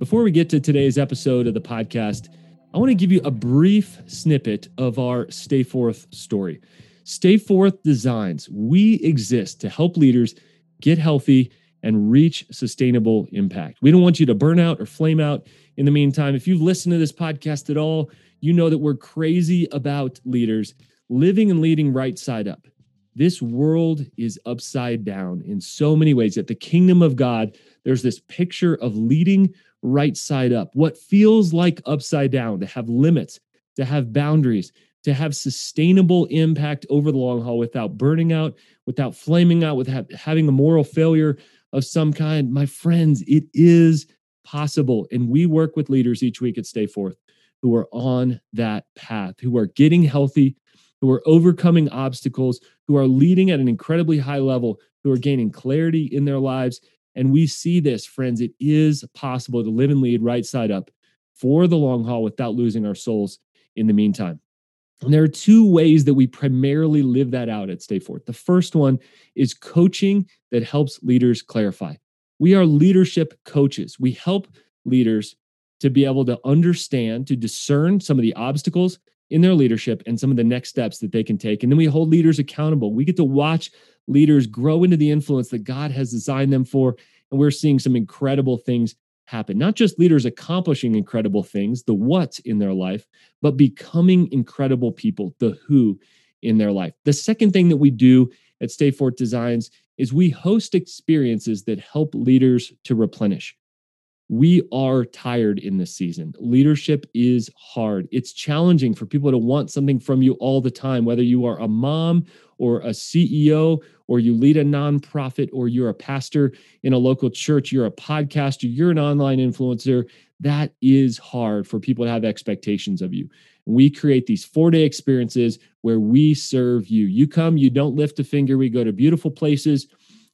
Before we get to today's episode of the podcast, I want to give you a brief snippet of our Stay Forth story. Stay Forth Designs, we exist to help leaders get healthy and reach sustainable impact. We don't want you to burn out or flame out in the meantime. If you've listened to this podcast at all, you know that we're crazy about leaders living and leading right side up. This world is upside down in so many ways. At the kingdom of God, there's this picture of leading right side up, what feels like upside down, to have limits, to have boundaries, to have sustainable impact over the long haul without burning out, without flaming out, without having a moral failure of some kind. My friends, it is possible. And we work with leaders each week at Stay Forth who are on that path, who are getting healthy, who are overcoming obstacles, who are leading at an incredibly high level, who are gaining clarity in their lives. And we see this, friends. It is possible to live and lead right side up for the long haul without losing our souls in the meantime. And there are two ways that we primarily live that out at Stay Forth. The first one is coaching that helps leaders clarify. We are leadership coaches. We help leaders to be able to understand, to discern some of the obstacles in their leadership and some of the next steps that they can take. And then we hold leaders accountable. We get to watch leaders grow into the influence that God has designed them for. And we're seeing some incredible things happen. Not just leaders accomplishing incredible things, the what in their life, but becoming incredible people, the who in their life. The second thing that we do at Stay Forth Designs is we host experiences that help leaders to replenish we are tired in this season. Leadership is hard. It's challenging for people to want something from you all the time, whether you are a mom or a CEO, or you lead a nonprofit, or you're a pastor in a local church, you're a podcaster, you're an online influencer. That is hard for people to have expectations of you. We create these four day experiences where we serve you. You come, you don't lift a finger. We go to beautiful places.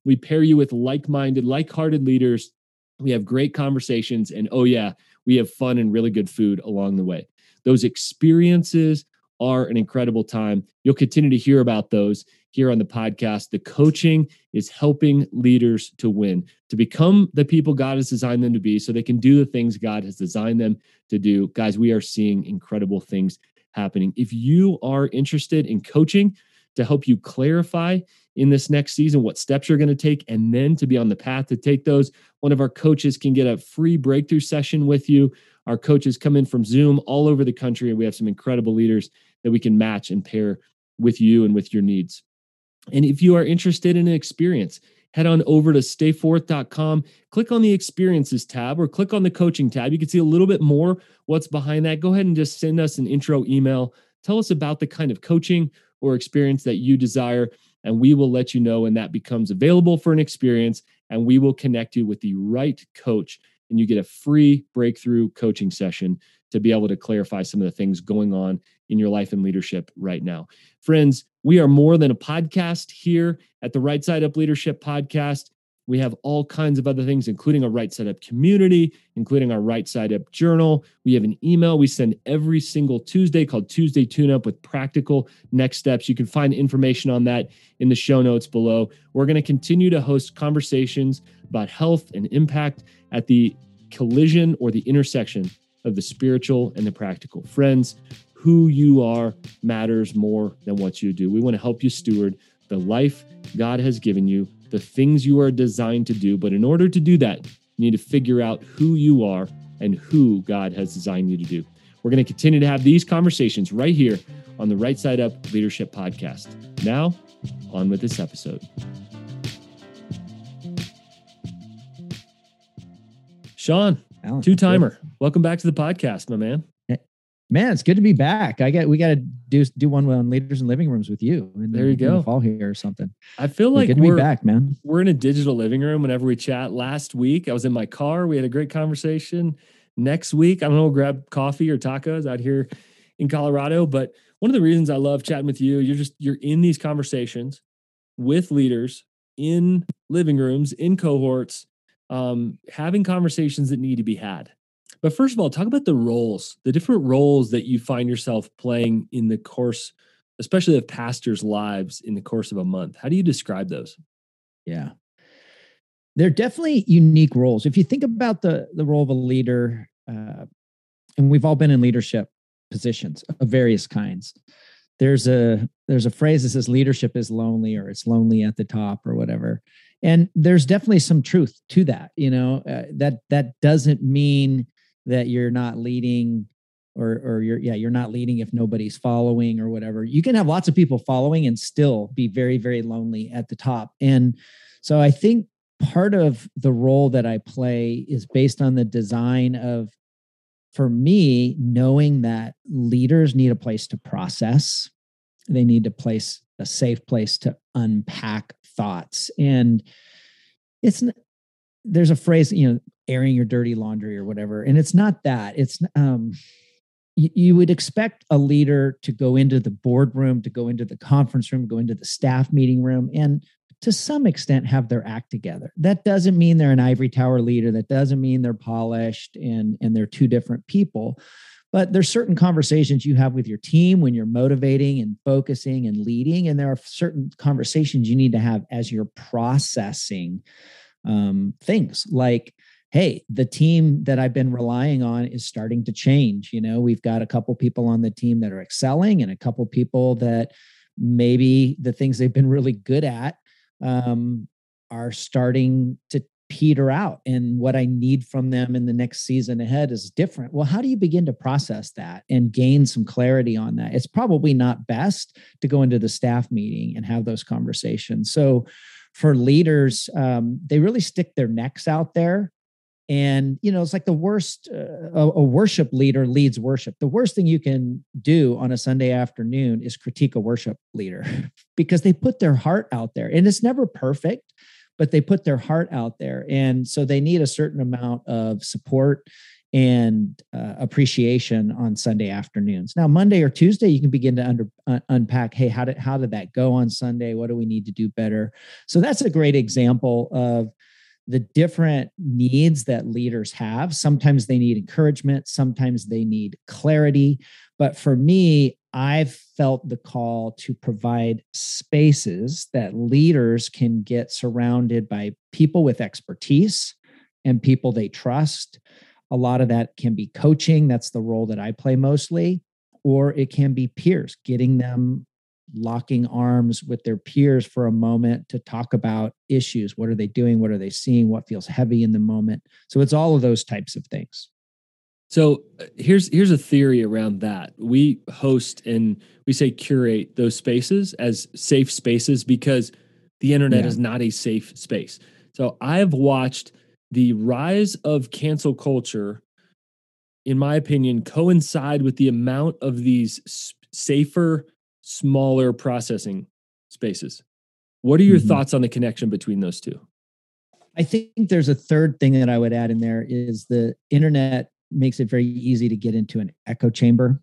We pair you with like minded, like hearted leaders we have great conversations, and oh, yeah, we have fun and really good food along the way. Those experiences are an incredible time. You'll continue to hear about those here on the podcast. The coaching is helping leaders to win, to become the people God has designed them to be so they can do the things God has designed them to do. Guys, we are seeing incredible things happening. If you are interested in coaching to help you clarify in this next season, what steps you're going to take, and then to be on the path to take those. One of our coaches can get a free breakthrough session with you. Our coaches come in from Zoom all over the country, and we have some incredible leaders that we can match and pair with you and with your needs. And if you are interested in an experience, head on over to stayforth.com, click on the experiences tab or click on the coaching tab. You can see a little bit more what's behind that. Go ahead and just send us an intro email. Tell us about the kind of coaching or experience that you desire and we will let you know when that becomes available for an experience and we will connect you with the right coach and you get a free breakthrough coaching session to be able to clarify some of the things going on in your life and leadership right now. Friends, we are more than a podcast here at the Right Side Up Leadership Podcast. We have all kinds of other things, including a right side up community, including our right side up journal. We have an email we send every single Tuesday called Tuesday Tune Up with practical next steps. You can find information on that in the show notes below. We're going to continue to host conversations about health and impact at the collision or the intersection of the spiritual and the practical. Friends, who you are matters more than what you do. We want to help you steward the life God has given you the things you are designed to do. But in order to do that, you need to figure out who you are and who God has designed you to do. We're going to continue to have these conversations right here on the Right Side Up Leadership Podcast. Now, on with this episode. Sean, two timer, welcome back to the podcast, my man. Man, it's good to be back. I get we got to do do one on leaders in living rooms with you. And there you go. fall here or something. I feel like good we're back, man. We're in a digital living room whenever we chat. Last week, I was in my car. We had a great conversation. Next week, I don't know, we'll grab coffee or tacos out here in Colorado. But one of the reasons I love chatting with you, you're just you're in these conversations with leaders in living rooms, in cohorts, um, having conversations that need to be had but first of all, talk about the roles, the different roles that you find yourself playing in the course, especially of pastors' lives in the course of a month. How do you describe those? Yeah. they're definitely unique roles. If you think about the the role of a leader, uh, and we've all been in leadership positions of various kinds. There's a there's a phrase that says leadership is lonely or it's lonely at the top or whatever. And there's definitely some truth to that. You know uh, that that doesn't mean that you're not leading or or you're yeah you're not leading if nobody's following or whatever. You can have lots of people following and still be very very lonely at the top. And so I think part of the role that I play is based on the design of for me, knowing that leaders need a place to process, they need a place, a safe place to unpack thoughts. And it's there's a phrase, you know, airing your dirty laundry or whatever. And it's not that. It's um you, would expect a leader to go into the boardroom, to go into the conference room, go into the staff meeting room, and to some extent have their act together. That doesn't mean they're an ivory tower leader. That doesn't mean they're polished and, and they're two different people. But there's certain conversations you have with your team when you're motivating and focusing and leading. And there are certain conversations you need to have as you're processing um, things like, hey, the team that I've been relying on is starting to change. You know, we've got a couple people on the team that are excelling and a couple people that maybe the things they've been really good at um, are starting to peter out. And what i need from them in the next season ahead is different. Well how do you begin to process that and gain some clarity on that? It's probably not best to go into the staff meeting and have those conversations. So for leaders um, they really stick their necks out there and you know it's like the worst uh, a, a, worship leader leads worship. The worst thing you can do on a sunday afternoon is critique a worship leader because they put their heart out there. And it's never perfect but they put their heart out there. And so they need a certain amount of support and uh, appreciation on sunday afternoons. Now monday or tuesday you can begin to under, uh, unpack hey how did how did that go on sunday? What do we need to do better? So that's a great example of the different needs that leaders have. Sometimes they need encouragement, sometimes they need clarity. But for me, I've felt the call to provide spaces that leaders can get surrounded by people with expertise and people they trust. A lot of that can be coaching, that's the role that I play mostly, or it can be peers, getting them locking arms with their peers for a moment to talk about issues. What are they doing? What are they seeing? What feels heavy in the moment? So it's all of those types of things. So uh, here's here's a theory around that. We host and we say curate those spaces as safe spaces because the internet yeah. is not a safe space. So I've watched the rise of cancel culture in my opinion coincide with the amount of these safer smaller processing spaces. What are your mm-hmm. thoughts on the connection between those two? I think there's a third thing that I would add in there is the internet makes it very easy to get into an echo chamber.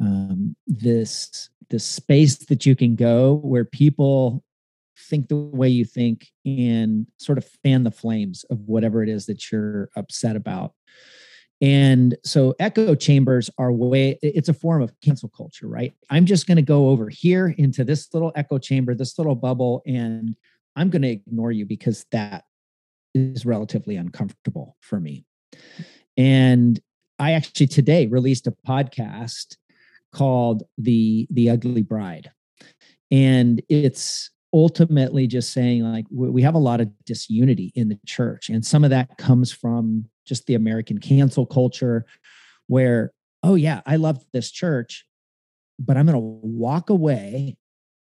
Um, this this space that you can go where people think the way you think and sort of fan the flames of whatever it is that you're upset about. And so echo chambers are way, it's a form of cancel culture, right? I'm just going to go over here into this little echo chamber, this little bubble, and I'm going to ignore you because that is relatively uncomfortable for me. And I actually today released a podcast called the the ugly bride and it's ultimately just saying like we have a lot of disunity in the church and some of that comes from just the american cancel culture where oh yeah i love this church but i'm going to walk away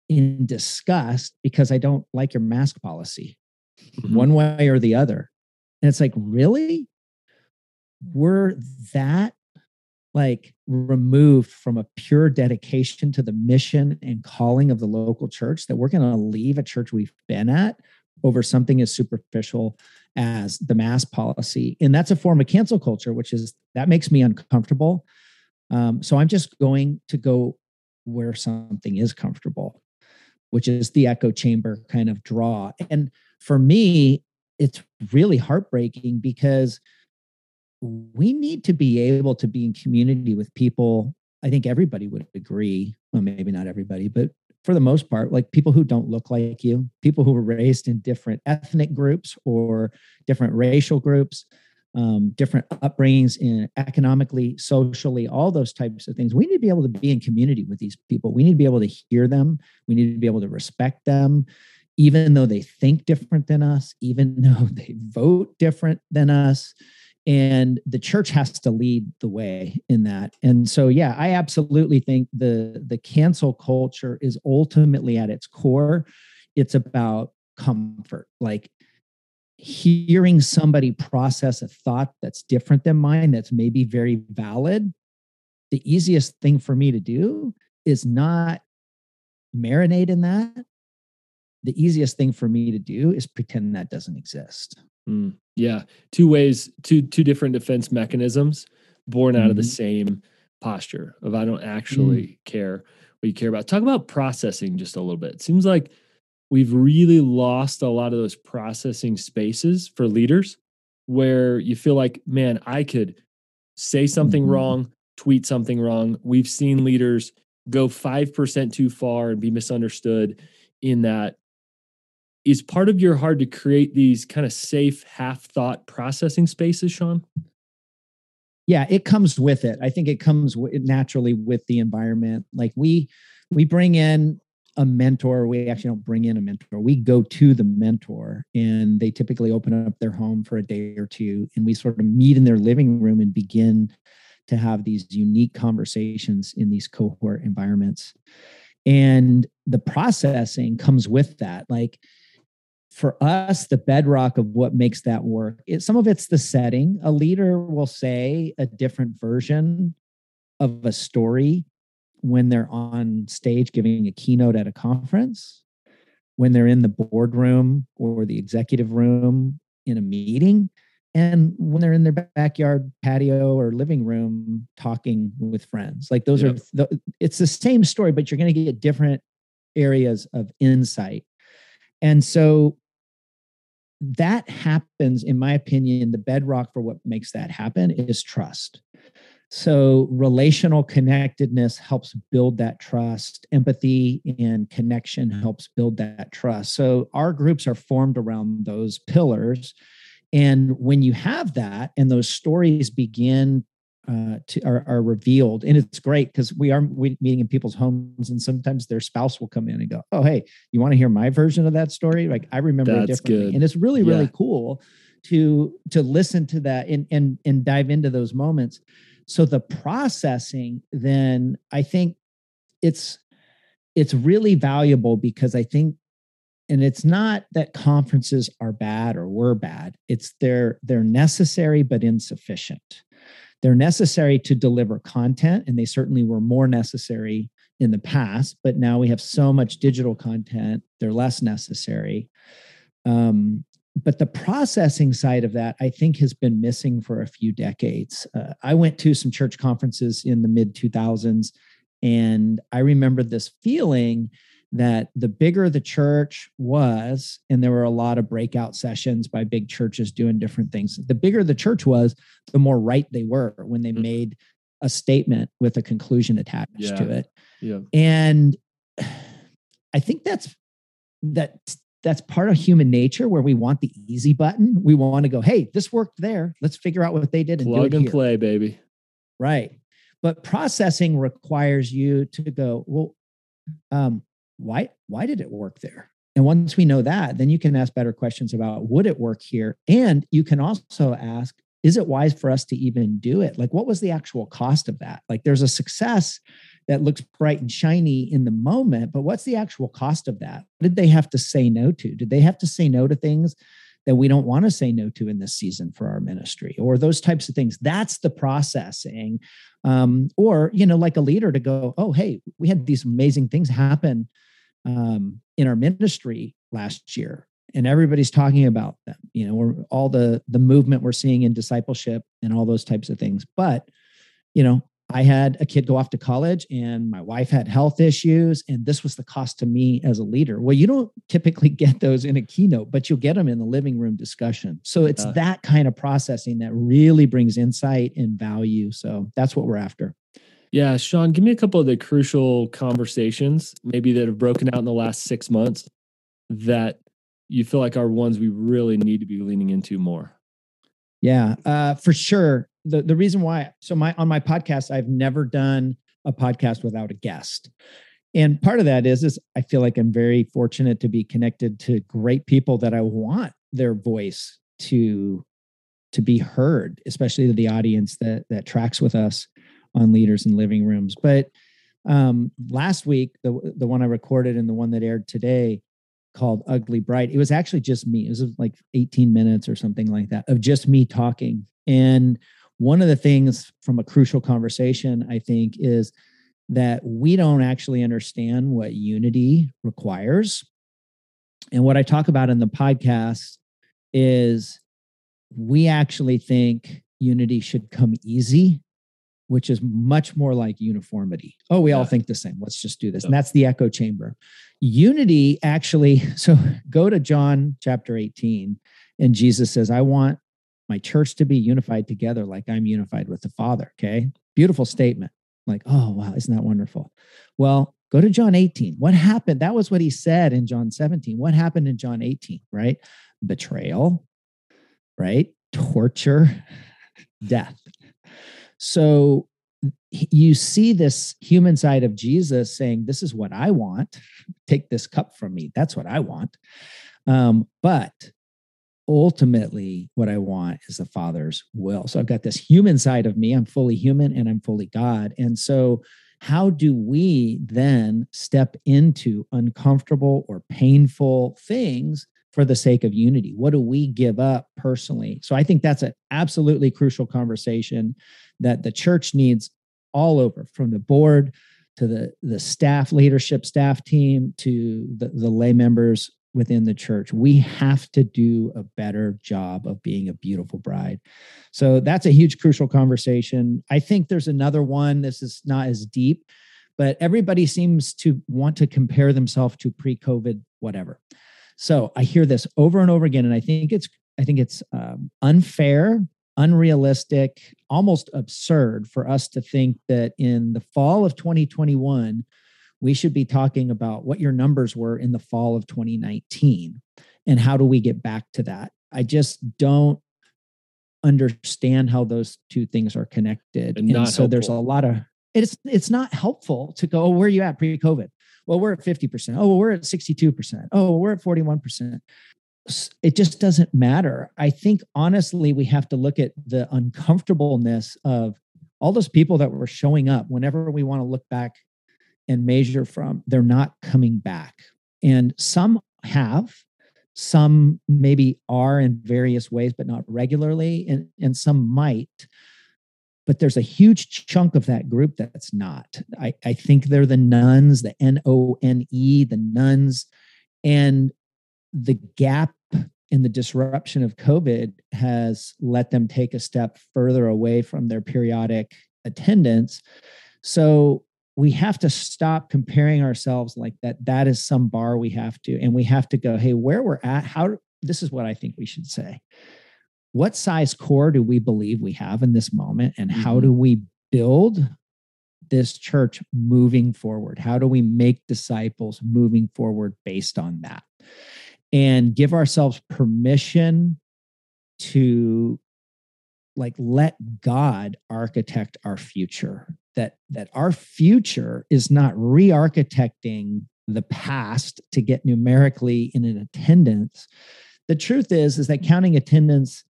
in disgust because i don't like your mask policy mm-hmm. one way or the other and it's like really we're that like removed from a pure dedication to the mission and calling of the local church that we're going to leave a church we've been at over something as superficial as the mass policy. And that's a form of cancel culture which is that makes me uncomfortable. Um, so i'm just going to go where something is comfortable which is the echo chamber kind of draw. And for me it's really heartbreaking because we need to be able to be in community with people. I think everybody would agree, well, maybe not everybody, but for the most part, like people who don't look like you, people who were raised in different ethnic groups or different racial groups, um, different upbringings in economically, socially, all those types of things. We need to be able to be in community with these people. We need to be able to hear them. We need to be able to respect them, even though they think different than us, even though they vote different than us. And the church has to lead the way in that. And so, yeah, I absolutely think the the cancel culture is ultimately at its core. It's about comfort. Like hearing somebody process a thought that's different than mine, that's maybe very valid, the easiest thing for me to do is not marinate in that. The easiest thing for me to do is pretend that doesn't exist. Mm, yeah, two ways, two two different defense mechanisms born out mm-hmm. of the mm-hmm. same posture of I don't actually mm. care what you care about. Talk about processing just a little bit. It seems like we've really lost a lot of those processing spaces for leaders where you feel like, man, I could say something mm-hmm. wrong, tweet something wrong. We've seen leaders go 5% too far and be misunderstood in that. Is part of your hard to create these kind of safe, half thought processing spaces, Sean? Yeah, it comes with it. I think it comes naturally with the environment. Like we, we bring in a mentor. We actually don't bring in a mentor. We go to the mentor and they typically open up their home for a day or two and we sort of meet in their living room and begin to have these unique conversations in these cohort environments. And the processing comes with that. Like for us, the bedrock of what makes that work, it, some of it's the setting. A leader will say a different version of a story when they're on stage giving a keynote at a conference, when they're in the boardroom or the executive room in a meeting, and when they're in their backyard patio or living room talking with friends. Like those yep. are, the, it's the same story, but you're going to get different areas of insight. And so that happens, in my opinion, the bedrock for what makes that happen is trust. So, relational connectedness helps build that trust. Empathy and connection helps build that trust. So, our groups are formed around those pillars. And when you have that and those stories begin uh, to are, are revealed, and it's great because we are meeting in people's homes, and sometimes their spouse will come in and go, "Oh, hey, you want to hear my version of that story?" Like I remember That's it differently, good. and it's really really yeah. cool to to listen to that and and and dive into those moments so the processing then i think it's it's really valuable because i think and it's not that conferences are bad or were bad it's they're they're necessary but insufficient they're necessary to deliver content and they certainly were more necessary in the past but now we have so much digital content they're less necessary um, but the processing side of that, I think, has been missing for a few decades. Uh, I went to some church conferences in the mid 2000s, and I remember this feeling that the bigger the church was, and there were a lot of breakout sessions by big churches doing different things, the bigger the church was, the more right they were when they mm-hmm. made a statement with a conclusion attached yeah. to it. Yeah. And I think that's that that's part of human nature where we want the easy button. We want to go, hey, this worked there. Let's figure out what they did and plug and here. play, baby. Right. But processing requires you to go, well, um, why why did it work there? And once we know that, then you can ask better questions about would it work here? And you can also ask, is it wise for us to even do it? Like, what was the actual cost of that? Like, there's a success that looks bright and shiny in the moment, but what's the actual cost of that? What did they have to say no to? Did they have to say no to things that we don't want to say no to in this season for our ministry or those types of things? That's the processing. Um, or, you know, like a leader to go, oh, hey, we had these amazing things happen um, in our ministry last year and everybody's talking about them you know all the the movement we're seeing in discipleship and all those types of things but you know I had a kid go off to college and my wife had health issues, and this was the cost to me as a leader. Well, you don't typically get those in a keynote, but you'll get them in the living room discussion. So it's uh, that kind of processing that really brings insight and value. So that's what we're after. Yeah, Sean, give me a couple of the crucial conversations, maybe that have broken out in the last six months that you feel like are ones we really need to be leaning into more. Yeah, uh, for sure. The the reason why, so my on my podcast, I've never done a podcast without a guest. And part of that is, is I feel like I'm very fortunate to be connected to great people that I want their voice to to be heard, especially to the audience that that tracks with us on leaders in living rooms. But um, last week, the the one I recorded and the one that aired today called Ugly Bride. it was actually just me. It was like 18 minutes or something like that of just me talking. And one of the things from a crucial conversation, I think, is that we don't actually understand what unity requires. And what I talk about in the podcast is we actually think unity should come easy, which is much more like uniformity. Oh, we yeah. all think the same. Let's just do this. And that's the echo chamber. Unity actually, so go to John chapter 18, and Jesus says, I want my church to be unified together like I'm unified with the Father. Okay. Beautiful statement like, oh, wow, isn't that wonderful? Well, go to John 18. What happened? That was what he said in John 17. What happened in John 18, right? Betrayal, right? Torture, death. So you see this human side of Jesus saying, This is what I want. Take this cup from me. That's what I want. Um, but ultimately what I want is the Father's will. So I've got this human side of me. I'm fully human and I'm fully God. And so, how do we then step into uncomfortable or painful things for the sake of unity? What do we give up personally? So I think that's an absolutely crucial conversation that the church needs all over from the board to the the staff leadership staff team to the, the lay members within the church. We have to do a better job of being a beautiful bride. So that's a huge, crucial conversation. I think there's another one. This is not as deep, but everybody seems to want to compare themselves to pre-COVID, whatever. So I hear this over and over again, and I think it's I think it's um, unfair, unrealistic, almost absurd for us to think that in the fall of 2021 we should be talking about what your numbers were in the fall of 2019 and how do we get back to that. I just don't understand how those two things are connected. And, and so helpful. there's a lot of it's it's not helpful to go, oh, where are you at pre-COVID? Well, we're at 50%. Oh, well, we're at 62%. Oh, we're at 41%. It just doesn't matter. I think honestly, we have to look at the uncomfortableness of all those people that were showing up whenever we want to look back and measure from, they're not coming back. And some have, some maybe are in various ways, but not regularly, and, and some might. But there's a huge chunk of that group that's not. I, I think they're the nones, the N O N E, the nones. And the gap in the disruption of COVID has let them take a step further away from their periodic attendance. So we have to stop comparing ourselves like that that is some bar we have to and we have to go hey where we're at how this is what i think we should say what size core do we believe we have in this moment and how mm-hmm. do we build this church moving forward? How do we make disciples moving forward based on that? And give ourselves permission to like let god architect our future that that our future is not re-architecting the past to get numerically in an attendance. The truth is is that counting attendance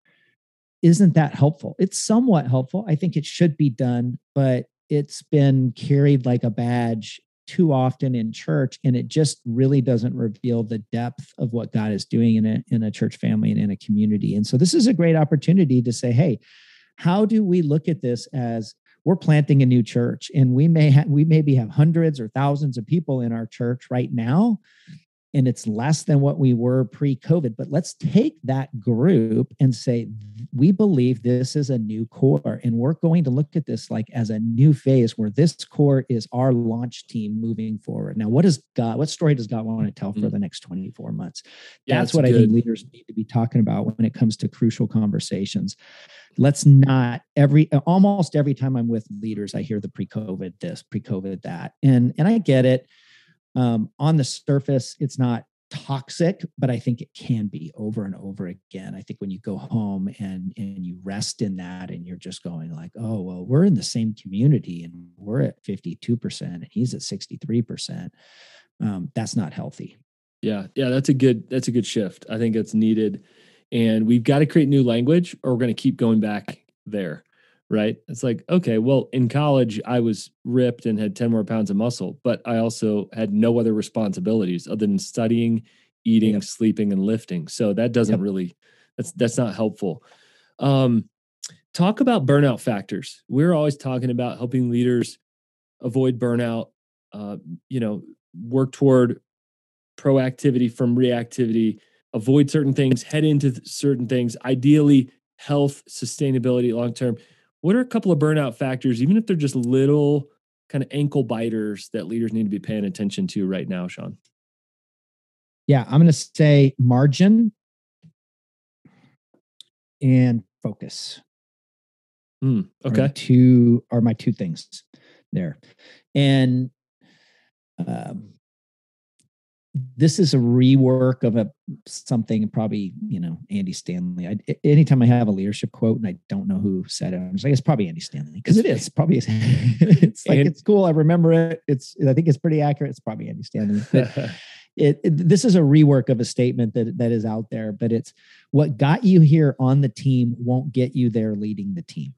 isn't that helpful. It's somewhat helpful. I think it should be done but it's been carried like a badge too often in church and it just really doesn't reveal the depth of what god is doing in a in a church family and in a community. And so this is a great opportunity to say hey how do we look at this as we're planting a new church and we may have we maybe have hundreds or thousands of people in our church right now and it's less than what we were pre-COVID. But let's take that group and say we believe this is a new core, and we're going to look at this like as a new phase where this core is our launch team moving forward. Now, what does God? What story does God want to tell for mm. the next 24 months? Yeah, that's, what good. I think leaders need to be talking about when it comes to crucial conversations. Let's not every almost every time I'm with leaders, I hear the pre-COVID this, pre-COVID that, and and I get it um, on the surface, it's not toxic, but I think it can be over and over again. I think when you go home and and you rest in that and you're just going like, oh well, we're in the same community and we're at 52% and he's at 63%. Um, that's not healthy. Yeah, yeah, that's a good that's a good shift. I think it's needed. And we've got to create new language or we're going to keep going back there right? It's like, okay, well, in college, I was ripped and had 10 more pounds of muscle, but I also had no other responsibilities other than studying, eating, yep. sleeping, and lifting. So that doesn't yep. really, that's, that's not helpful. Um, talk about burnout factors. We're always talking about helping leaders avoid burnout, uh, you know, work toward proactivity from reactivity, avoid certain things, head into certain things, ideally health, sustainability long term what are a couple of burnout factors, even if they're just little kind of ankle biters that leaders need to be paying attention to right now, Sean? Yeah, I'm going to say margin and focus. Mm, okay. Are two are my two things there. And um, this is a rework of a something probably you know andy stanley. I, anytime i have a leadership quote and i don't know who said it i'm just like it's probably andy stanley because it is probably it's like and, it's cool i remember it. It's i think it's pretty accurate it's probably andy stanley. It, it, this is a rework of a statement that that is out there but it's what got you here on the team won't get you there leading the team.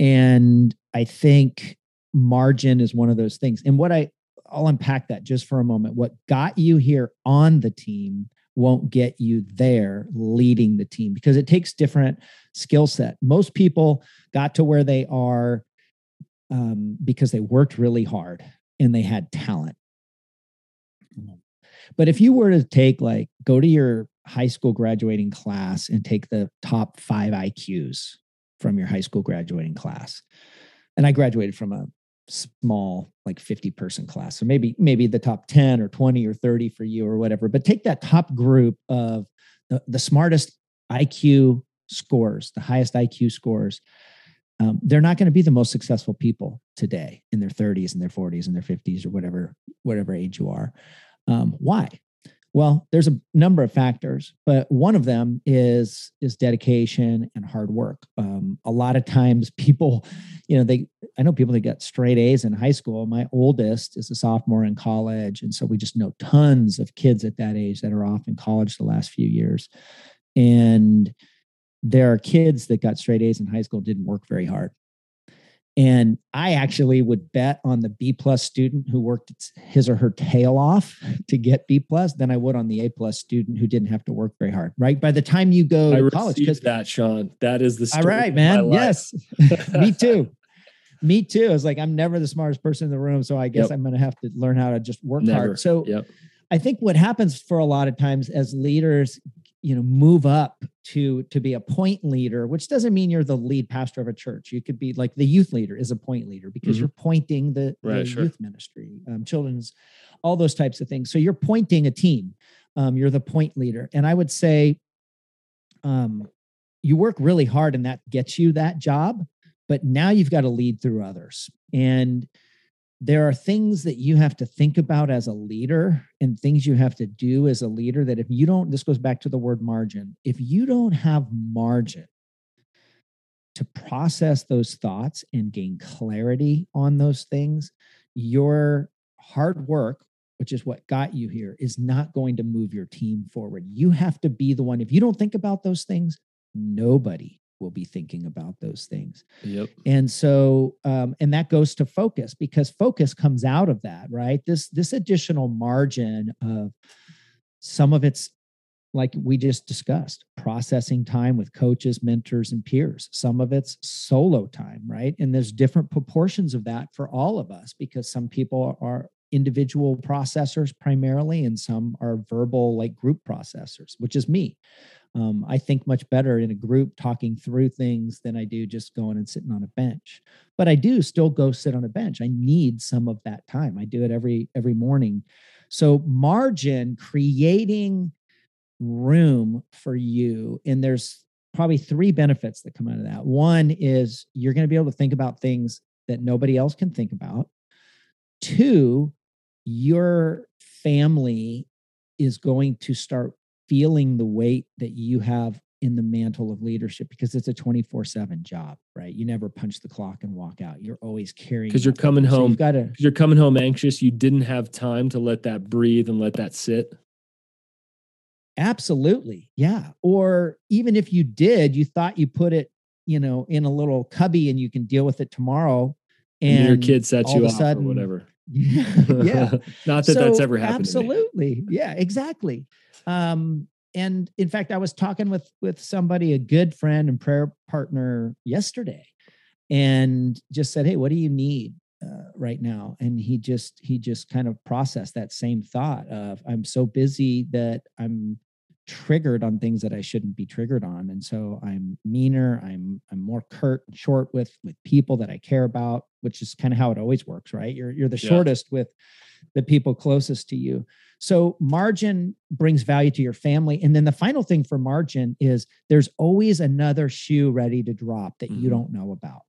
And i think margin is one of those things. And what i I'll unpack that just for a moment. What got you here on the team won't get you there leading the team because it takes different skill set. Most people got to where they are um, because they worked really hard and they had talent. But if you were to take like go to your high school graduating class and take the top five IQs from your high school graduating class, and I graduated from a small like 50 person class. So maybe maybe the top 10 or 20 or 30 for you or whatever but take that top group of the, the smartest iq scores the highest iq scores. Um, they're not going to be the most successful people today in their 30s and their 40s and their 50s or whatever whatever age you are. Um, why well, there's a number of factors, but one of them is is dedication and hard work. Um, a lot of times, people, you know, they I know people that get straight A's in high school. My oldest is a sophomore in college, and so we just know tons of kids at that age that are off in college the last few years, and there are kids that got straight A's in high school didn't work very hard and I actually would bet on the B plus student who worked his or her tail off to get B plus than I would on the A plus student who didn't have to work very hard. Right. By the time you go I to college, because that Sean, that is the story all right, man. Yes, me too. Me too. It's like I'm never the smartest person in the room, so I guess yep. I'm going to have to learn how to just work never. hard. So, yep. I think what happens for a lot of times as leaders you know move up to to be a point leader which doesn't mean you're the lead pastor of a church. You could be like the youth leader is a point leader because mm-hmm. you're pointing the, right, the sure. youth ministry um, children's all those types of things. So you're pointing a team. Um, you're the point leader. And i would say um, you work really hard and that gets you that job but now you've got to lead through others. And there are things that you have to think about as a leader and things you have to do as a leader that if you don't this goes back to the word margin if you don't have margin to process those thoughts and gain clarity on those things your hard work which is what got you here is not going to move your team forward. You have to be the one. If you don't think about those things nobody will be thinking about those things. Yep. And so um, and that goes to focus because focus comes out of that, right? This this additional margin of some of it's like we just discussed, processing time with coaches, mentors, and peers. Some of it's solo time, right? And there's different proportions of that for all of us because some people are individual processors primarily, and some are verbal, like group processors, which is me. Um, I think much better in a group talking through things than I do just going and sitting on a bench. But I do still go sit on a bench. I need some of that time. I do it every every morning. So margin creating room for you, and there's probably three benefits that come out of that. One is you're going to be able to think about things that nobody else can think about. Two, your family is going to start feeling the weight that you have in the mantle of leadership because it's a 24/7 job, right? You never punch the clock and walk out. You're always carrying Cuz you're coming so home. got to You're coming home anxious. You didn't have time to let that breathe and let that sit. Absolutely. Yeah. Or even if you did, you thought you put it, you know, in a little cubby and you can deal with it tomorrow and, and your kid sets you off sudden, or whatever. Yeah. yeah. Not that so, that's ever happened. Absolutely. Yeah, exactly. Um, and in fact, I was talking with with somebody, a good friend and prayer partner yesterday, and just said, "Hey, what do you need uh, right now?" And he just he just kind of processed that same thought of, "I'm so busy that I'm triggered on things that I shouldn't be triggered on, and so I'm meaner. I'm I'm more curt and short with with people that I care about, which is kind of how it always works, right? You're you're the yeah. shortest with the people closest to you." So margin brings value to your family. And then the final thing for margin is there's always another shoe ready to drop that mm-hmm. you don't know about.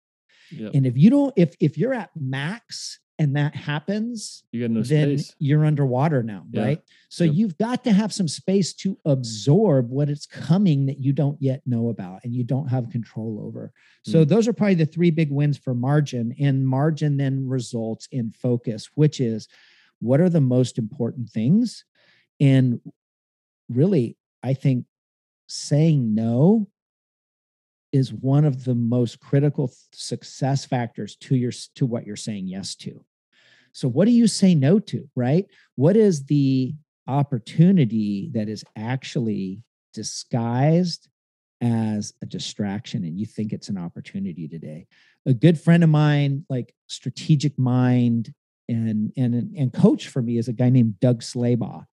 Yep. And if you don't, if if you're at max and that happens, you got no then space. you're underwater now, yeah. right? So yep. you've got to have some space to absorb what it's coming that you don't yet know about and you don't have control over. So mm. those are probably the three big wins for margin. And margin then results in focus, which is what are the most important things and really i think saying no is one of the most critical success factors to your to what you're saying yes to. So what do you say no to right? What is the opportunity that is actually disguised as a distraction and you think it's an opportunity today? A good friend of mine like strategic mind and and and coach for me is a guy named Doug Slabaugh,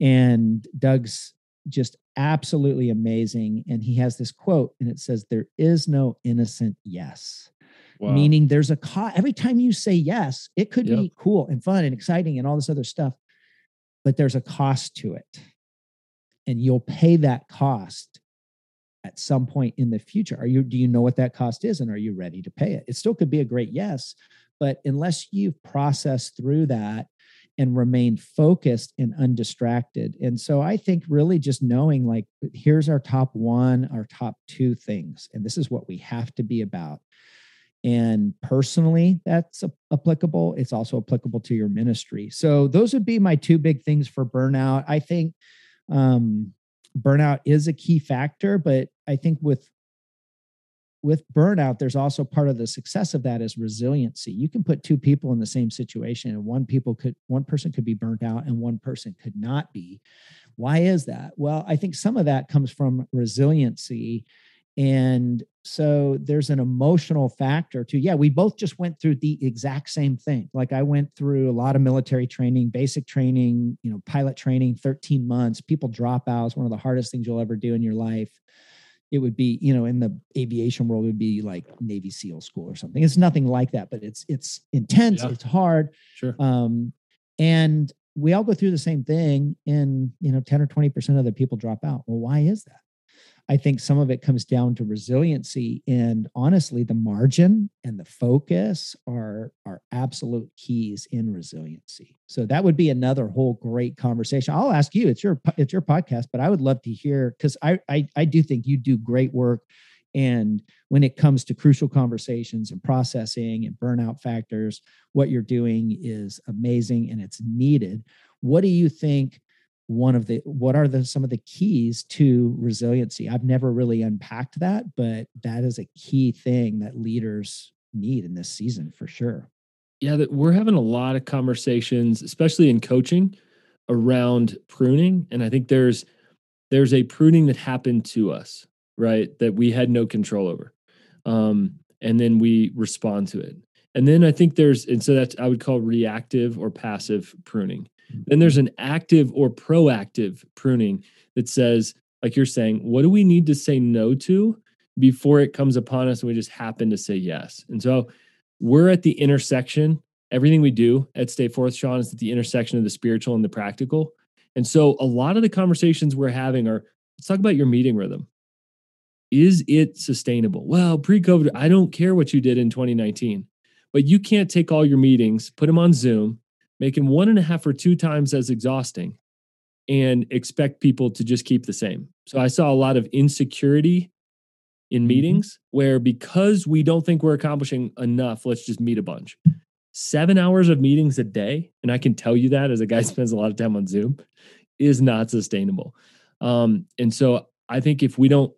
and Doug's just absolutely amazing. And he has this quote, and it says, "There is no innocent yes." Wow. Meaning, there's a cost. Every time you say yes, it could yep. be cool and fun and exciting and all this other stuff, but there's a cost to it, and you'll pay that cost at some point in the future. Are you? Do you know what that cost is, and are you ready to pay it? It still could be a great yes, but unless you've processed through that and remain focused and undistracted. And so I think really just knowing like, here's our top one, our top two things, and this is what we have to be about. And personally, that's applicable. It's also applicable to your ministry. So those would be my two big things for burnout. I think um, burnout is a key factor, but I think with with burnout there's also part of the success of that is resiliency. You can put two people in the same situation and one people could one person could be burnt out and one person could not be. Why is that? Well i think some of that comes from resiliency. And so there's an emotional factor to yeah we both just went through the exact same thing. Like i went through a lot of military training basic training you know pilot training 13 months people drop out is one of the hardest things you'll ever do in your life it would be you know in the aviation world it would be like navy seal school or something. It's nothing like that but it's it's intense yeah. it's hard sure. um and we all go through the same thing and you know 10 or 20% of the people drop out. Well why is that I think some of it comes down to resiliency and honestly the margin and the focus are are absolute keys in resiliency. So that would be another whole great conversation. I'll ask you it's your it's your podcast but I would love to hear cuz I, I I do think you do great work and when it comes to crucial conversations and processing and burnout factors what you're doing is amazing and it's needed. What do you think one of the what are the some of the keys to resiliency? I've never really unpacked that but that is a key thing that leaders need in this season for sure. Yeah that we're having a lot of conversations especially in coaching around pruning and i think there's there's a pruning that happened to us right that we had no control over um and then we respond to it. And then I think there's, and so that's, I would call reactive or passive pruning. Then there's an active or proactive pruning that says, like you're saying, what do we need to say no to before it comes upon us and we just happen to say yes? And so we're at the intersection. Everything we do at Stay Forth, Sean, is at the intersection of the spiritual and the practical. And so a lot of the conversations we're having are let's talk about your meeting rhythm. Is it sustainable? Well, pre COVID, I don't care what you did in 2019, but you can't take all your meetings, put them on Zoom, making one and a half or two times as exhausting and expect people to just keep the same. So I saw a lot of insecurity in mm-hmm. meetings where because we don't think we're accomplishing enough, let's just meet a bunch. Seven hours of meetings a day, and I can tell you that as a guy spends a lot of time on Zoom, is not sustainable. Um, and so I think if we don't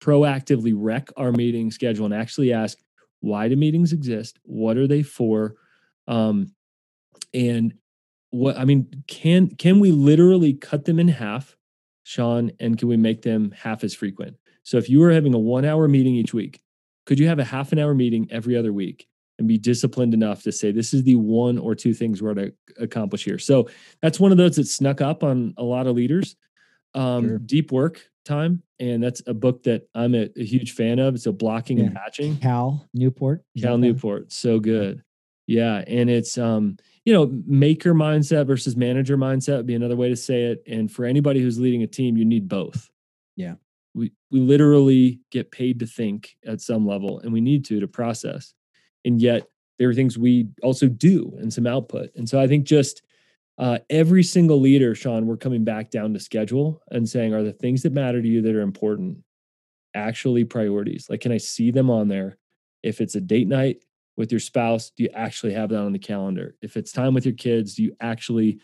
proactively wreck our meeting schedule and actually ask, why do meetings exist? What are they for? Um, and what I mean, can can we literally cut them in half, Sean, and can we make them half as frequent? So if you were having a one hour meeting each week, could you have a half an hour meeting every other week and be disciplined enough to say this is the one or two things we're going to accomplish here? So that's one of those that snuck up on a lot of leaders. Um, sure. Deep work time, and that's a book that I'm a, a huge fan of. It's a blocking yeah. and patching. Cal Newport. Cal Newport, so good. Yeah, and it's um you know, maker mindset versus manager mindset would be another way to say it. And for anybody who's leading a team, you need both. Yeah. We we literally get paid to think at some level and we need to to process. And yet there are things we also do and some output. And so I think just uh, every single leader, Sean, we're coming back down to schedule and saying, are the things that matter to you that are important actually priorities? Like, can I see them on there? If it's a date night, with your spouse do you actually have that on the calendar? If it's time with your kids do you actually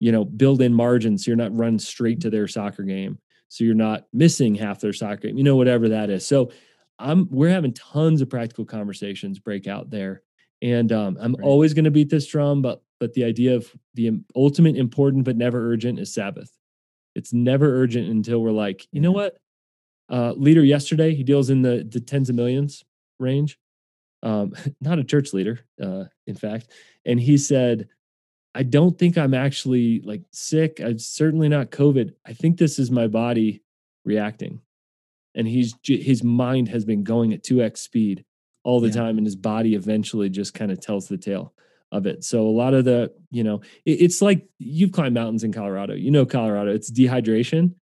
you know build in margins so you're not running straight to their soccer game so you're not missing half their soccer game you know whatever that is. So i'm we're having tons of practical conversations break out there and um, i'm right. always going to beat this drum but but the idea of the ultimate important but never urgent is sabbath. It's never urgent until we're like you know what? Uh, leader yesterday he deals in the the tens of millions range um, not a church leader, uh, in fact. And he said, I don't think I'm actually like sick. I'm certainly not COVID. I think this is my body reacting. And he's his mind has been going at 2x speed all the yeah. time, and his body eventually just kind of tells the tale of it. So a lot of the, you know, it, it's like you've climbed mountains in Colorado. You know Colorado. It's dehydration.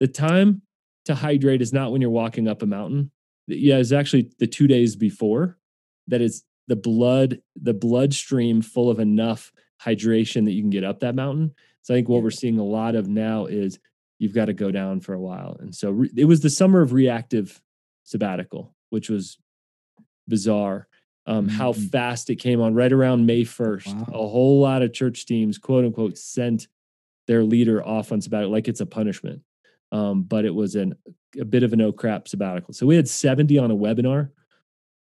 The time to hydrate is not when you're walking up a mountain. Yeah, it's actually the two days before that is the blood, the bloodstream full of enough hydration that you can get up that mountain. So I think what we're seeing a lot of now is you've got to go down for a while. And so re- it was the summer of reactive sabbatical, which was bizarre. Um, mm-hmm. How fast it came on right around May 1st. Wow. A whole lot of church teams, quote unquote, sent their leader off on sabbatical like it's a punishment. Um, but it was an, a bit of a no crap sabbatical. So we had 70 on a webinar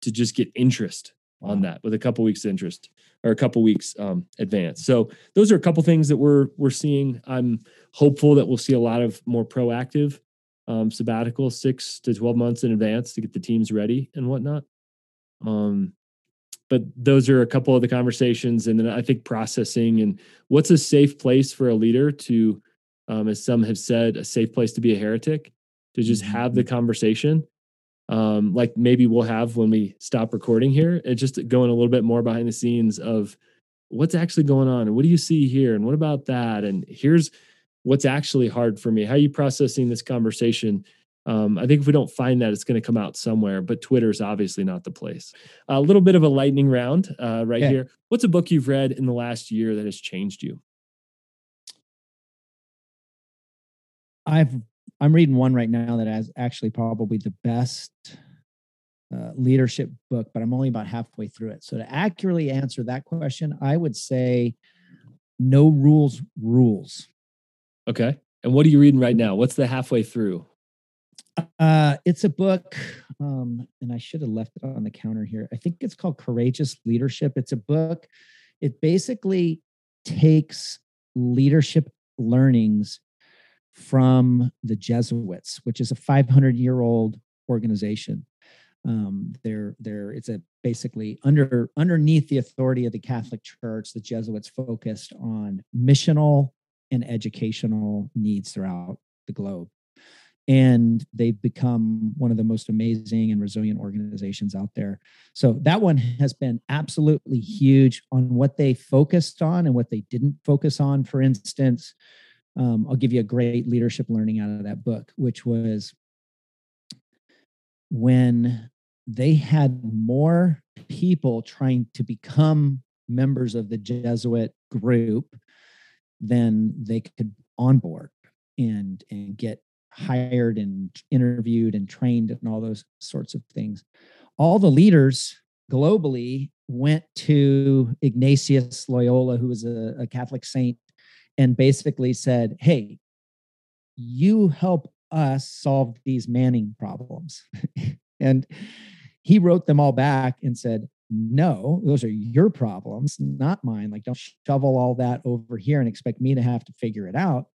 to just get interest on that with a couple weeks interest or a couple weeks um, advance. So those are a couple things that we're we're seeing. I'm hopeful that we'll see a lot of more proactive um, sabbatical six to twelve months in advance to get the teams ready and whatnot. Um, but those are a couple of the conversations, and then I think processing and what's a safe place for a leader to, um, as some have said, a safe place to be a heretic, to just have the mm-hmm. conversation um, like maybe we'll have when we stop recording here. It's just going a little bit more behind the scenes of what's actually going on and what do you see here and what about that and here's what's actually hard for me. How are you processing this conversation? Um, I think if we don't find that, it's going to come out somewhere. But Twitter is obviously not the place. A little bit of a lightning round uh, right yeah. here. What's a book you've read in the last year that has changed you? I've I'm reading one right now that has actually probably the best uh, leadership book, but I'm only about halfway through it. So to accurately answer that question, I would say no rules rules. Okay. And what are you reading right now? What's the halfway through? Uh, it's a book, um, and I should have left it on the counter here. I think it's called Courageous Leadership. It's a book. It basically takes leadership learnings from the Jesuits, which is a 500 year old organization. Um, they're they're it's a basically under underneath the authority of the Catholic Church, the Jesuits focused on missional and educational needs throughout the globe. And they've become one of the most amazing and resilient organizations out there. So that one has been absolutely huge on what they focused on and what they didn't focus on. For instance, um, I'll give you a great leadership learning out of that book, which was when they had more people trying to become members of the Jesuit group than they could onboard and and get hired and interviewed and trained and all those sorts of things. All the leaders globally went to Ignatius Loyola, who was a, a Catholic saint, and basically said, Hey, you help us solve these manning problems. and he wrote them all back and said, No, those are your problems, not mine. Like, don't shovel all that over here and expect me to have to figure it out.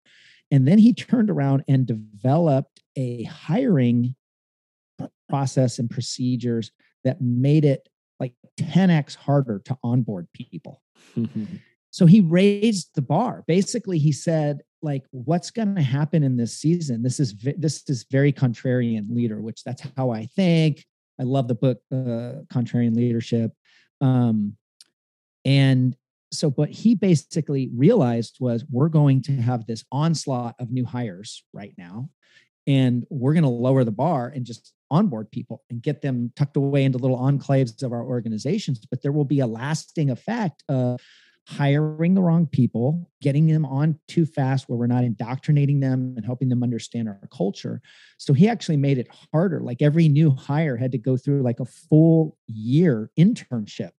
And then he turned around and developed a hiring process and procedures that made it like 10x harder to onboard people. so he raised the bar. Basically, he said, like what's going to happen in this season? This is this is very contrarian leader which that's how i think. I love the book uh, contrarian leadership. Um and so what he basically realized was we're going to have this onslaught of new hires right now and we're going to lower the bar and just onboard people and get them tucked away into little enclaves of our organizations but there will be a lasting effect of hiring the wrong people, getting them on too fast where we're not indoctrinating them and helping them understand our culture. So he actually made it harder. Like every new hire had to go through like a full year internship.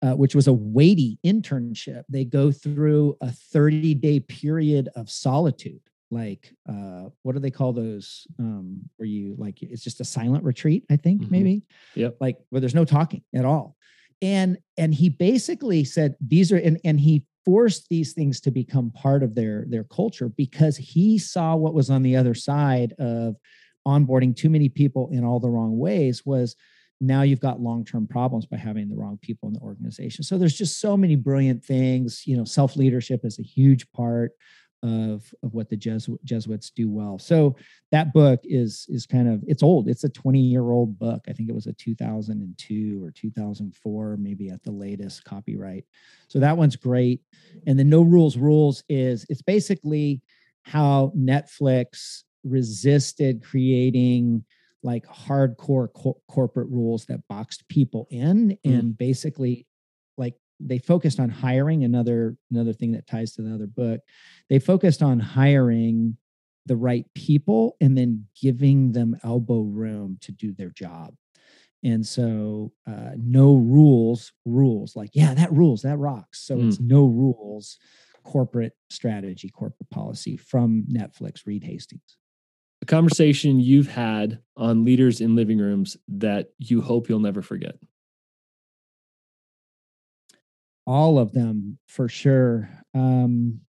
Uh, which was a weighty internship. They go through a 30 day period of solitude. Like, uh, what do they call those? Um, where you like, it's just a silent retreat, I think, mm-hmm. maybe. Yep. Like, where there's no talking at all and and he basically said these are and, and he forced these things to become part of their their culture because he saw what was on the other side of onboarding too many people in all the wrong ways was now you've got long-term problems by having the wrong people in the organization. So there's just so many brilliant things you know self leadership is a huge part of of what the Jesu- Jesuits do well. So that book is is kind of it's old. It's a 20 year old book. I think it was a 2002 or 2004, maybe at the latest copyright. So that one's great. And the No Rules Rules is it's basically how Netflix resisted creating like hardcore co- corporate rules that boxed people in mm. and basically they focused on hiring another another thing that ties to the other book. They focused on hiring the right people and then giving them elbow room to do their job. And so uh, no rules rules like yeah that rules that rocks. So mm. it's no rules corporate strategy corporate policy from netflix reed hastings. A conversation you've had on leaders in living rooms that you hope you'll never forget all of them for sure. Um,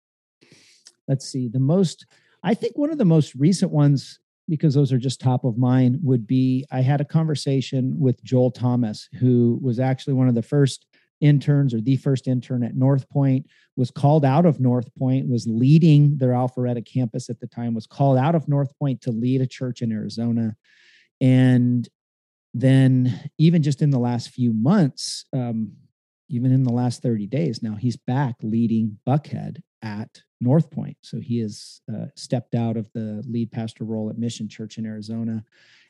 let's see. The most, I think one of the most recent ones, because those are just top of mind, would be I had a conversation with Joel Thomas, who was actually one of the first interns or the first intern at North Point, was called out of North Point, was leading their Alpharetta campus at the time, was called out of North Point to lead a church in Arizona. And then, even just in the last few months, um, even in the last 30 days now he's back leading buckhead at north point. So he has uh, stepped out of the lead pastor role at mission church in arizona.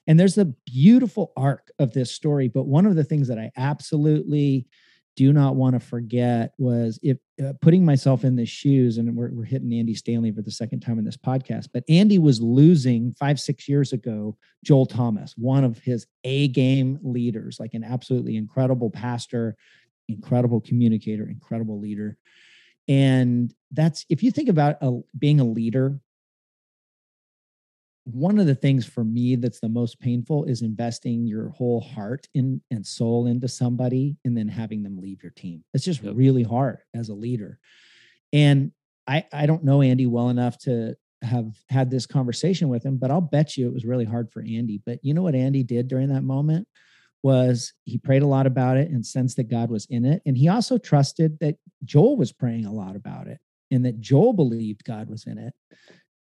And there's a beautiful arc of this story but one of the things that i absolutely do not want to forget was if uh, putting myself in the shoes and we're, we're hitting andy stanley for the second time in this podcast but andy was losing five six years ago joel thomas one of his a game leaders like an absolutely incredible pastor incredible communicator, incredible leader. And that's if you think about a, being a leader, one of the things for me that's the most painful is investing your whole heart in and soul into somebody and then having them leave your team. It's just yep. really hard as a leader. And I I don't know Andy well enough to have had this conversation with him, but I'll bet you it was really hard for Andy. But you know what Andy did during that moment was he prayed a lot about it and sensed that God was in it. And he also trusted that Joel was praying a lot about it and that Joel believed God was in it.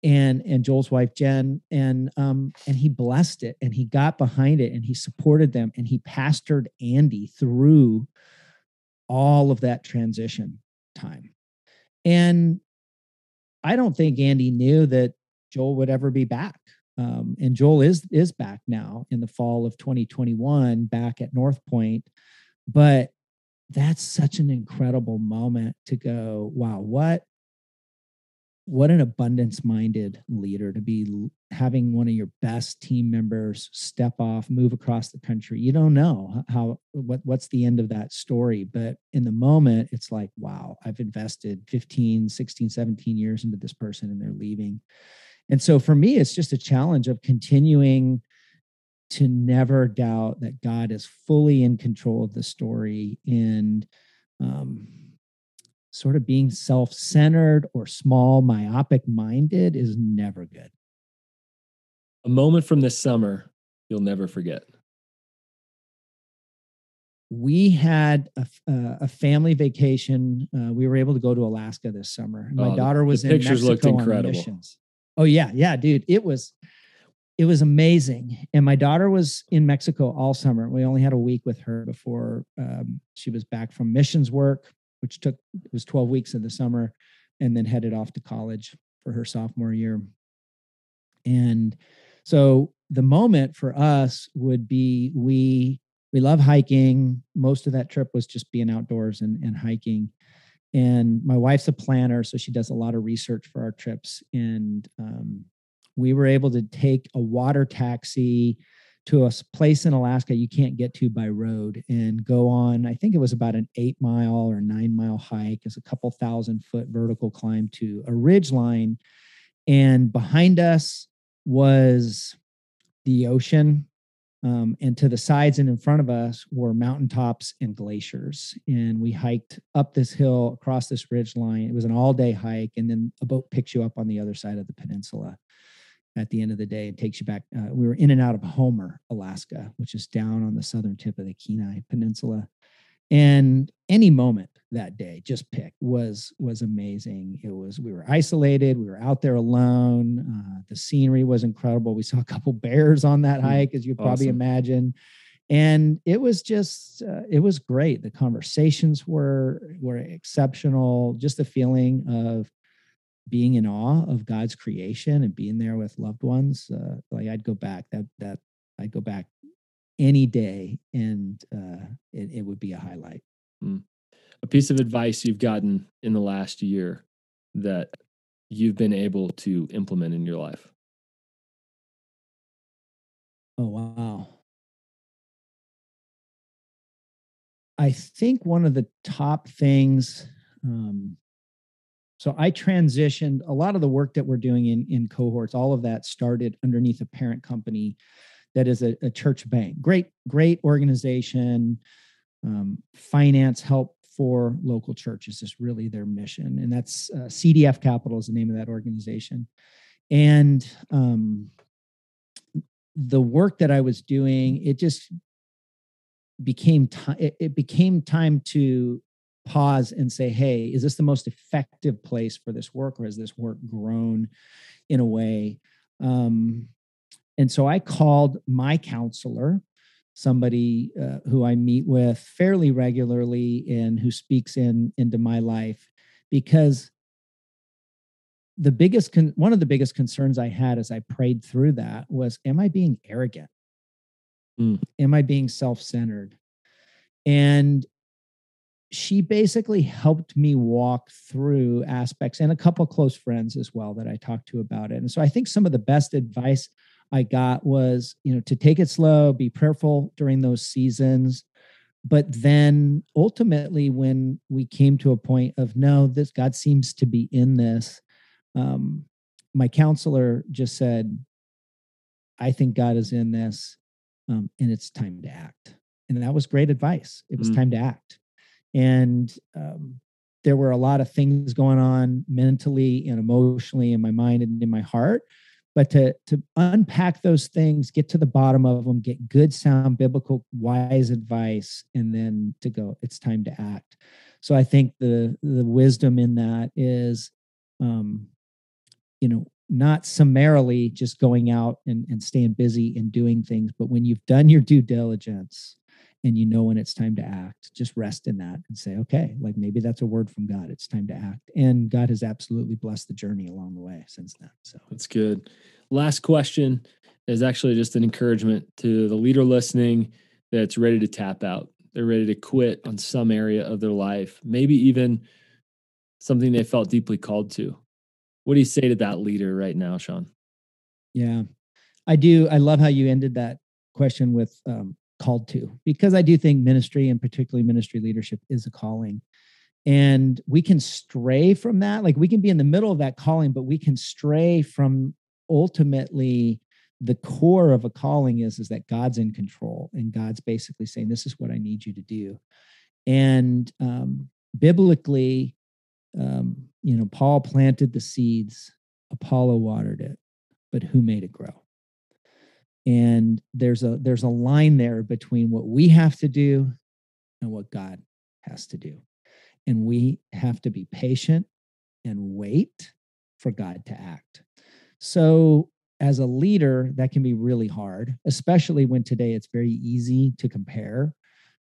And and Joel's wife Jen and um and he blessed it and he got behind it and he supported them and he pastored Andy through all of that transition time. And I don't think Andy knew that Joel would ever be back. Um, and Joel is is back now in the fall of 2021, back at North Point. But that's such an incredible moment to go, wow, what what an abundance minded leader to be having one of your best team members step off move across the country you don't know how what what's the end of that story but in the moment it's like wow i've invested 15 16 17 years into this person and they're leaving and so for me it's just a challenge of continuing to never doubt that god is fully in control of the story and um, sort of being self centered or small, myopic minded is never good. A moment from this summer you'll never forget. We had a, uh, a family vacation. Uh, we were able to go to Alaska this summer. My oh, daughter was the in pictures Mexico looked incredible. on missions. Oh yeah, yeah, dude. It was it was amazing. And my daughter was in Mexico all summer. We only had a week with her before um, she was back from missions work which took was 12 weeks in the summer and then headed off to college for her sophomore year. And so the moment for us would be we we love hiking. Most of that trip was just being outdoors and, and hiking. And my wife's a planner, so she does a lot of research for our trips. And um, we were able to take a water taxi to a place in Alaska you can't get to by road and go on. I think it was about an eight mile or nine mile hike. It's a couple thousand foot vertical climb to a ridge line. And behind us was the ocean. Um, and to the sides and in front of us were mountaintops and glaciers. And we hiked up this hill across this ridge line. It was an all day hike. And then a boat picks you up on the other side of the peninsula at the end of the day. and takes you back. Uh, we were in and out of Homer, Alaska, which is down on the southern tip of the Kenai Peninsula. And any moment that day, just pick was was amazing. It was we were isolated. We were out there alone. Uh, the scenery was incredible. We saw a couple bears on that mm, hike, as you awesome. probably imagine. And it was just uh, it was great. The conversations were were exceptional. Just the feeling of being in awe of God's creation and being there with loved ones, uh, like I'd go back. That that I'd go back any day, and uh, it, it would be a highlight. Mm. A piece of advice you've gotten in the last year that you've been able to implement in your life. Oh wow. I think one of the top things um, so I transitioned a lot of the work that we're doing in, in cohorts, all of that started underneath a parent company that is a, a church bank. Great, great organization. Um, finance help for local churches is really their mission. And that's uh, CDF Capital is the name of that organization. And um, the work that I was doing, it just became time, it, became time to pause and say, hey, is this the most effective place for this work, or has this work grown in a way? Um, and so I called my counselor, somebody uh, who I meet with fairly regularly and who speaks in into my life, because the biggest con- one of the biggest concerns I had as I prayed through that was, am I being arrogant? Mm. Am I being self-centered? And she basically helped me walk through aspects and a couple close friends as well that I talked to about it. And so I think some of the best advice I got was, you know, to take it slow, be prayerful during those seasons. But then ultimately, when we came to a point of no, this God seems to be in this, um, my counselor just said, I think God is in this, um, and it's time to act. And that was great advice. It was mm. time to act and um, there were a lot of things going on mentally and emotionally in my mind and in my heart but to to unpack those things get to the bottom of them get good sound biblical wise advice and then to go it's time to act. So i think the the wisdom in that is um you know not summarily just going out and, and staying busy and doing things but when you've done your due diligence and you know when it's time to act just rest in that and say okay like maybe that's a word from god. It's time to act. And god has absolutely blessed the journey along the way since then so. That's good. Last question is actually just an encouragement to the leader listening that's ready to tap out. They're ready to quit on some area of their life maybe even something they felt deeply called to. What do you say to that leader right now sean? Yeah. I do. I love how you ended that question with um, called to because I do think ministry and particularly ministry leadership is a calling. And we can stray from that. Like we can be in the middle of that calling, but we can stray from ultimately the core of a calling is is that God's in control and God's basically saying this is what I need you to do. And um, biblically, um, you know, Paul planted the seeds, Apollos watered it, but who made it grow? And there's a there's a line there between what we have to do and what god has to do. And we have to be patient and wait for god to act. So as a leader that can be really hard especially when today it's very easy to compare.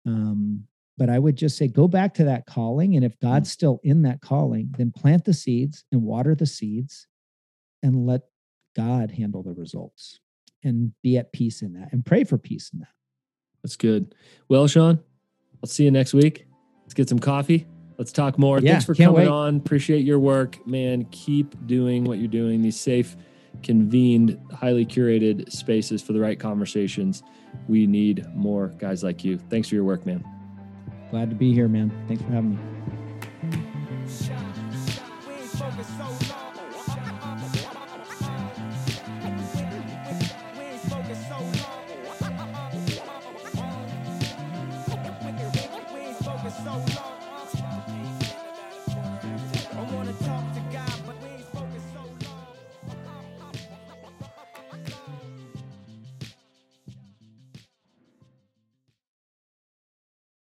Um, but i would just say go back to that calling and if mm. god's still in that calling then plant the seeds and water the seeds and let god handle the results and be at peace in that and pray for peace in that. That's good. Well, Sean, I'll see you next week. Let's get some coffee. Let's talk more. Yeah, Thanks for coming wait. on. Appreciate your work, man. Keep doing what you're doing. These safe, convened, highly curated spaces for the right conversations. We need more guys like you. Thanks for your work, man. Glad to be here, man. Thanks for having me.